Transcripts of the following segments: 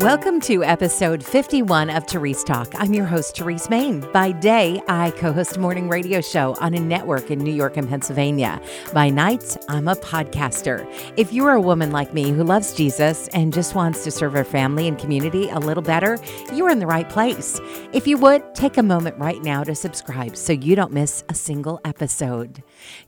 Welcome to episode 51 of Therese Talk. I'm your host, Therese Main. By day, I co host a morning radio show on a network in New York and Pennsylvania. By night, I'm a podcaster. If you're a woman like me who loves Jesus and just wants to serve her family and community a little better, you're in the right place. If you would, take a moment right now to subscribe so you don't miss a single episode.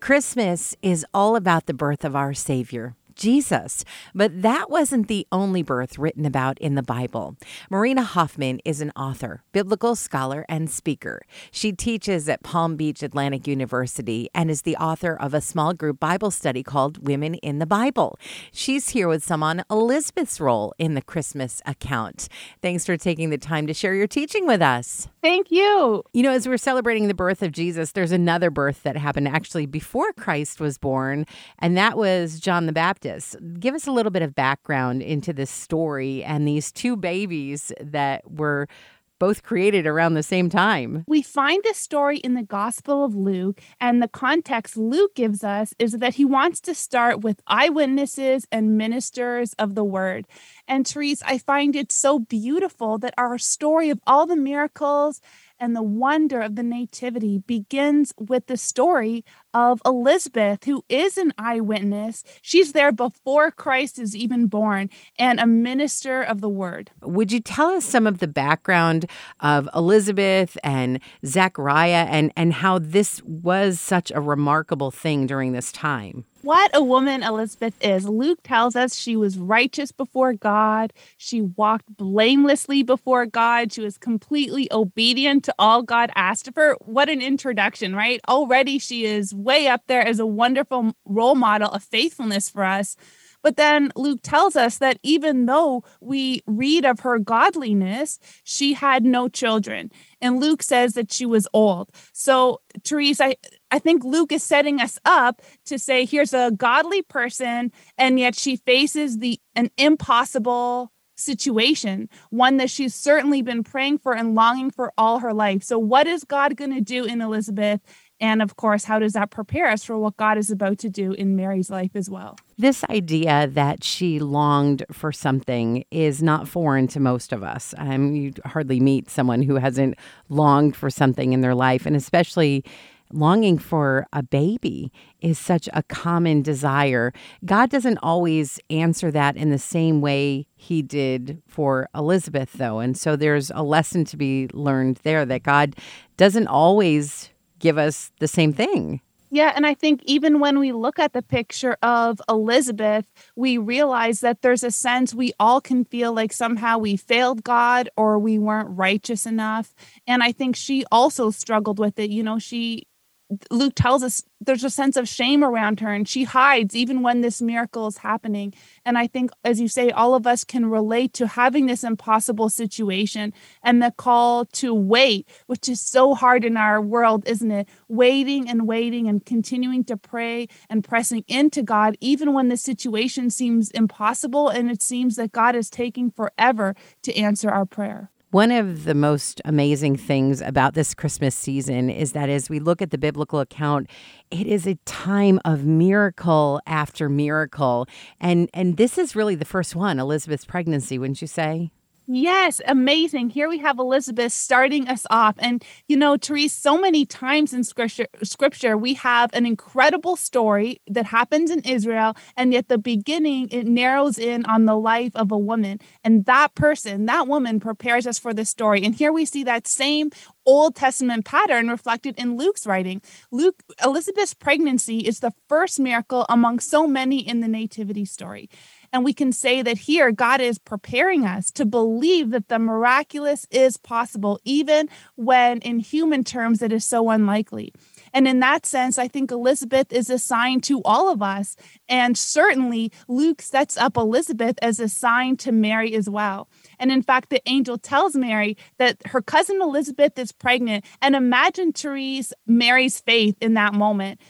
Christmas is all about the birth of our Savior. Jesus. But that wasn't the only birth written about in the Bible. Marina Hoffman is an author, biblical scholar, and speaker. She teaches at Palm Beach Atlantic University and is the author of a small group Bible study called Women in the Bible. She's here with some on Elizabeth's role in the Christmas account. Thanks for taking the time to share your teaching with us. Thank you. You know, as we're celebrating the birth of Jesus, there's another birth that happened actually before Christ was born, and that was John the Baptist. Baptist. Give us a little bit of background into this story and these two babies that were both created around the same time. We find this story in the Gospel of Luke, and the context Luke gives us is that he wants to start with eyewitnesses and ministers of the word. And Therese, I find it so beautiful that our story of all the miracles and the wonder of the Nativity begins with the story of Elizabeth, who is an eyewitness. She's there before Christ is even born and a minister of the word. Would you tell us some of the background of Elizabeth and Zechariah and, and how this was such a remarkable thing during this time? What a woman Elizabeth is. Luke tells us she was righteous before God. She walked blamelessly before God. She was completely obedient to all God asked of her. What an introduction, right? Already she is way up there as a wonderful role model of faithfulness for us. But then Luke tells us that even though we read of her godliness, she had no children. And Luke says that she was old. So, Therese, I, I think Luke is setting us up to say here's a godly person, and yet she faces the an impossible situation, one that she's certainly been praying for and longing for all her life. So, what is God going to do in Elizabeth? And of course, how does that prepare us for what God is about to do in Mary's life as well? This idea that she longed for something is not foreign to most of us. Um, you hardly meet someone who hasn't longed for something in their life, and especially longing for a baby is such a common desire. God doesn't always answer that in the same way he did for Elizabeth, though. And so there's a lesson to be learned there that God doesn't always give us the same thing. Yeah, and I think even when we look at the picture of Elizabeth, we realize that there's a sense we all can feel like somehow we failed God or we weren't righteous enough. And I think she also struggled with it. You know, she Luke tells us there's a sense of shame around her and she hides even when this miracle is happening. And I think, as you say, all of us can relate to having this impossible situation and the call to wait, which is so hard in our world, isn't it? Waiting and waiting and continuing to pray and pressing into God, even when the situation seems impossible and it seems that God is taking forever to answer our prayer. One of the most amazing things about this Christmas season is that as we look at the biblical account, it is a time of miracle after miracle. And and this is really the first one, Elizabeth's pregnancy, wouldn't you say? Yes, amazing. Here we have Elizabeth starting us off. And, you know, Therese, so many times in scripture, scripture, we have an incredible story that happens in Israel. And yet, the beginning, it narrows in on the life of a woman. And that person, that woman, prepares us for this story. And here we see that same Old Testament pattern reflected in Luke's writing. Luke Elizabeth's pregnancy is the first miracle among so many in the nativity story. And we can say that here, God is preparing us to believe that the miraculous is possible, even when in human terms it is so unlikely. And in that sense, I think Elizabeth is a sign to all of us. And certainly, Luke sets up Elizabeth as a sign to Mary as well. And in fact, the angel tells Mary that her cousin Elizabeth is pregnant. And imagine Therese, Mary's faith in that moment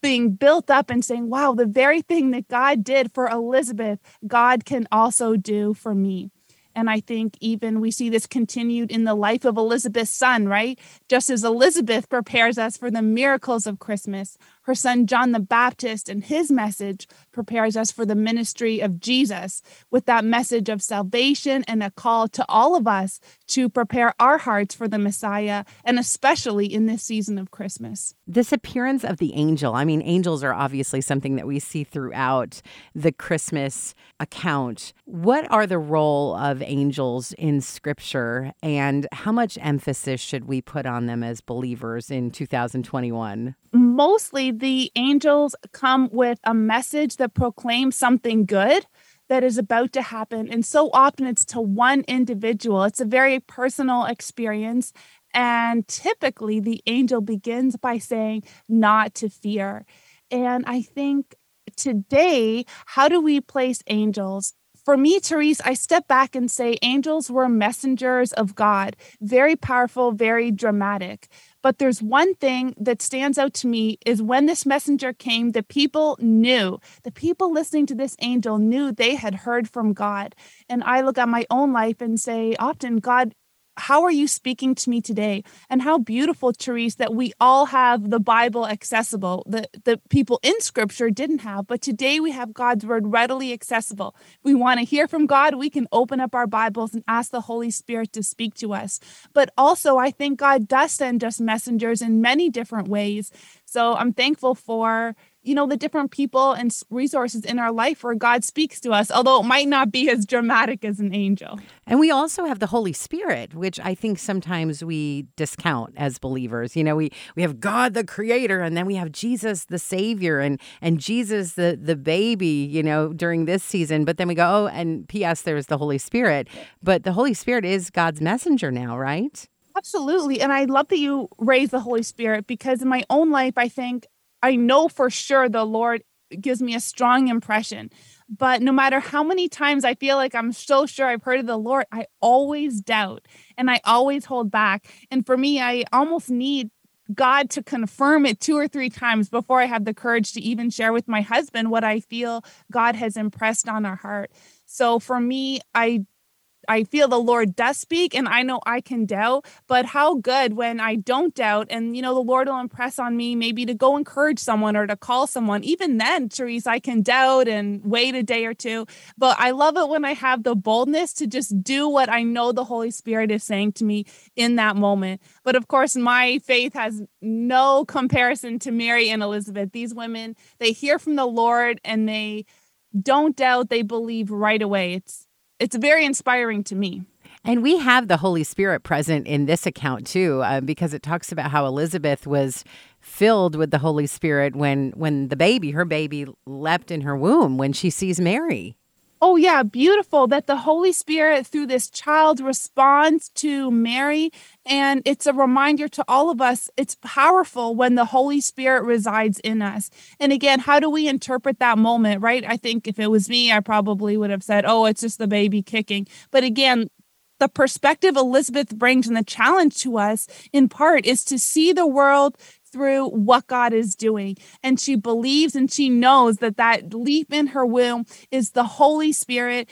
being built up and saying, wow, the very thing that God did for Elizabeth, God can also do for me. And I think even we see this continued in the life of Elizabeth's son, right? Just as Elizabeth prepares us for the miracles of Christmas, her son John the Baptist and his message prepares us for the ministry of Jesus with that message of salvation and a call to all of us to prepare our hearts for the Messiah, and especially in this season of Christmas. This appearance of the angel, I mean, angels are obviously something that we see throughout the Christmas account. What are the role of angels in Scripture, and how much emphasis should we put on them as believers in 2021? Mostly, the angels come with a message that proclaims something good that is about to happen. And so often it's to one individual, it's a very personal experience. And typically, the angel begins by saying, not to fear. And I think today, how do we place angels? For me, Therese, I step back and say angels were messengers of God, very powerful, very dramatic. But there's one thing that stands out to me is when this messenger came, the people knew, the people listening to this angel knew they had heard from God. And I look at my own life and say, often God how are you speaking to me today? And how beautiful, Therese, that we all have the Bible accessible that the people in scripture didn't have. But today we have God's word readily accessible. We want to hear from God. We can open up our Bibles and ask the Holy Spirit to speak to us. But also, I think God does send us messengers in many different ways. So I'm thankful for you know, the different people and resources in our life where God speaks to us, although it might not be as dramatic as an angel. And we also have the Holy Spirit, which I think sometimes we discount as believers. You know, we we have God the creator and then we have Jesus the savior and and Jesus the the baby, you know, during this season, but then we go, "Oh, and PS there's the Holy Spirit." But the Holy Spirit is God's messenger now, right? Absolutely. And I love that you raise the Holy Spirit because in my own life, I think I know for sure the Lord gives me a strong impression. But no matter how many times I feel like I'm so sure I've heard of the Lord, I always doubt and I always hold back. And for me, I almost need God to confirm it two or three times before I have the courage to even share with my husband what I feel God has impressed on our heart. So for me, I I feel the Lord does speak and I know I can doubt, but how good when I don't doubt and you know the Lord will impress on me maybe to go encourage someone or to call someone. Even then, Therese, I can doubt and wait a day or two. But I love it when I have the boldness to just do what I know the Holy Spirit is saying to me in that moment. But of course, my faith has no comparison to Mary and Elizabeth. These women, they hear from the Lord and they don't doubt, they believe right away. It's it's very inspiring to me. And we have the Holy Spirit present in this account too, uh, because it talks about how Elizabeth was filled with the Holy Spirit when when the baby, her baby, leapt in her womb when she sees Mary. Oh, yeah, beautiful that the Holy Spirit through this child responds to Mary. And it's a reminder to all of us it's powerful when the Holy Spirit resides in us. And again, how do we interpret that moment, right? I think if it was me, I probably would have said, oh, it's just the baby kicking. But again, the perspective Elizabeth brings and the challenge to us in part is to see the world through what God is doing. And she believes and she knows that that leap in her womb is the Holy Spirit.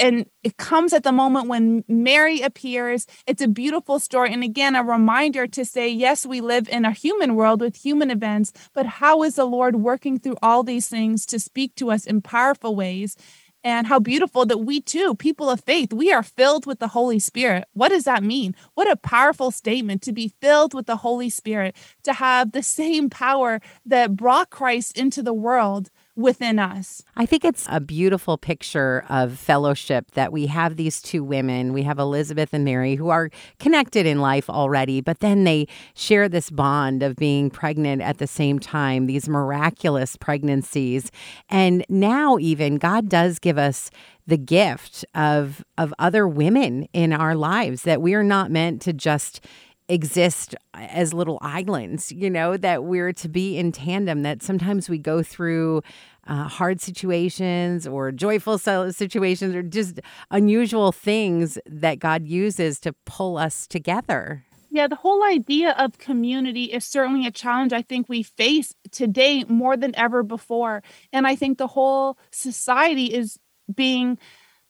And it comes at the moment when Mary appears. It's a beautiful story. And again, a reminder to say, yes, we live in a human world with human events, but how is the Lord working through all these things to speak to us in powerful ways? And how beautiful that we too, people of faith, we are filled with the Holy Spirit. What does that mean? What a powerful statement to be filled with the Holy Spirit, to have the same power that brought Christ into the world within us. I think it's a beautiful picture of fellowship that we have these two women. We have Elizabeth and Mary who are connected in life already, but then they share this bond of being pregnant at the same time, these miraculous pregnancies. And now, even God does give us the gift of of other women in our lives that we are not meant to just exist as little islands, you know, that we're to be in tandem, that sometimes we go through uh, hard situations or joyful situations or just unusual things that God uses to pull us together. Yeah, the whole idea of community is certainly a challenge I think we face today more than ever before. And I think the whole society is being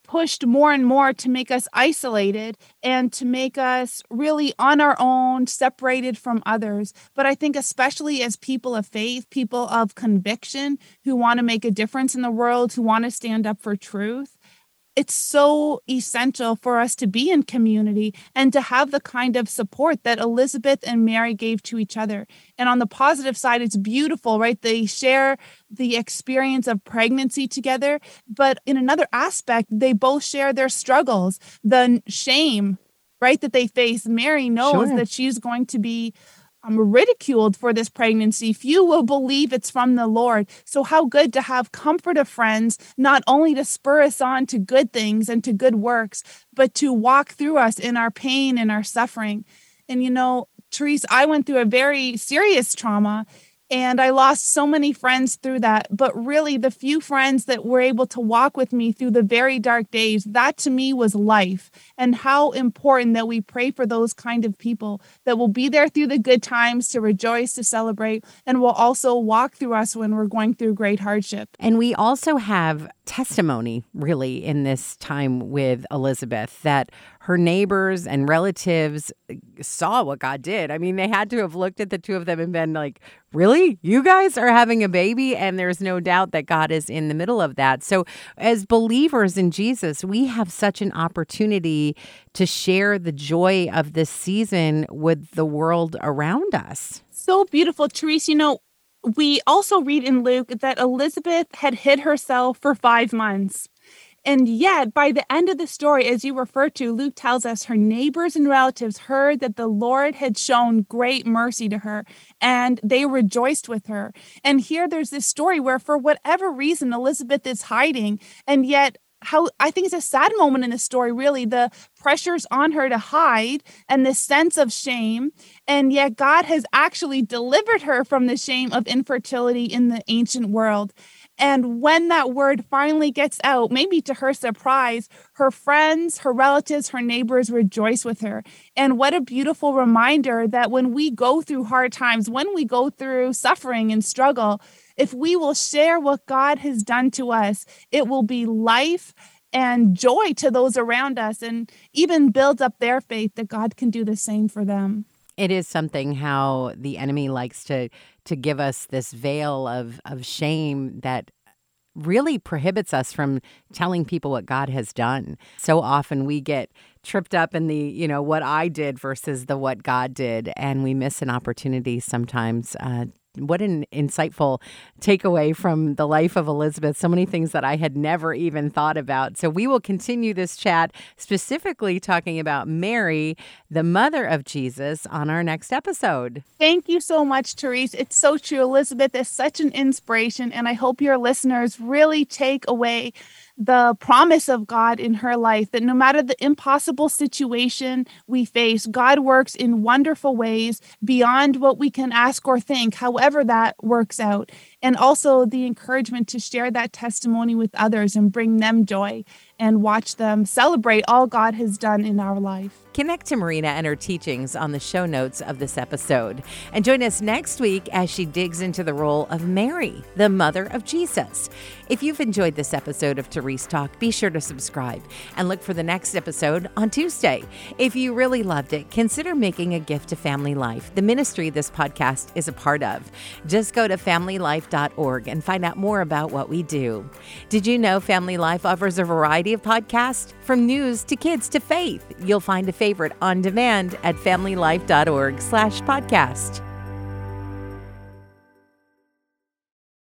pushed more and more to make us isolated and to make us really on our own, separated from others. But I think, especially as people of faith, people of conviction who want to make a difference in the world, who want to stand up for truth, it's so essential for us to be in community and to have the kind of support that Elizabeth and Mary gave to each other. And on the positive side, it's beautiful, right? They share the experience of pregnancy together. But in another aspect, they both share their struggles, the shame, right, that they face. Mary knows sure. that she's going to be um, ridiculed for this pregnancy. Few will believe it's from the Lord. So, how good to have comfort of friends, not only to spur us on to good things and to good works, but to walk through us in our pain and our suffering. And, you know, Therese, I went through a very serious trauma and I lost so many friends through that. But really, the few friends that were able to walk with me through the very dark days, that to me was life. And how important that we pray for those kind of people that will be there through the good times to rejoice, to celebrate, and will also walk through us when we're going through great hardship. And we also have testimony, really, in this time with Elizabeth that her neighbors and relatives uh, saw what God did. I mean, they had to have looked at the two of them and been like, Really? You guys are having a baby? And there's no doubt that God is in the middle of that. So, as believers in Jesus, we have such an opportunity to share the joy of this season with the world around us. So beautiful, Therese. You know, we also read in Luke that Elizabeth had hid herself for five months. And yet, by the end of the story, as you refer to, Luke tells us her neighbors and relatives heard that the Lord had shown great mercy to her and they rejoiced with her. And here there's this story where, for whatever reason, Elizabeth is hiding, and yet how I think it's a sad moment in the story, really, the pressures on her to hide and the sense of shame. And yet, God has actually delivered her from the shame of infertility in the ancient world. And when that word finally gets out, maybe to her surprise, her friends, her relatives, her neighbors rejoice with her. And what a beautiful reminder that when we go through hard times, when we go through suffering and struggle, if we will share what God has done to us, it will be life and joy to those around us and even build up their faith that God can do the same for them. It is something how the enemy likes to to give us this veil of of shame that really prohibits us from telling people what God has done. So often we get tripped up in the, you know, what I did versus the what God did, and we miss an opportunity sometimes uh, what an insightful takeaway from the life of Elizabeth. So many things that I had never even thought about. So we will continue this chat specifically talking about Mary, the mother of Jesus, on our next episode. Thank you so much, Therese. It's so true. Elizabeth is such an inspiration, and I hope your listeners really take away the promise of God in her life that no matter the impossible situation we face, God works in wonderful ways beyond what we can ask or think, however that works out. And also the encouragement to share that testimony with others and bring them joy and watch them celebrate all God has done in our life. Connect to Marina and her teachings on the show notes of this episode. And join us next week as she digs into the role of Mary, the mother of Jesus. If you've enjoyed this episode of Therese Talk, be sure to subscribe and look for the next episode on Tuesday. If you really loved it, consider making a gift to Family Life, the ministry this podcast is a part of. Just go to familylife.org and find out more about what we do. Did you know Family Life offers a variety of podcasts? From news to kids to faith, you'll find a favorite on demand at familylife.org slash podcast.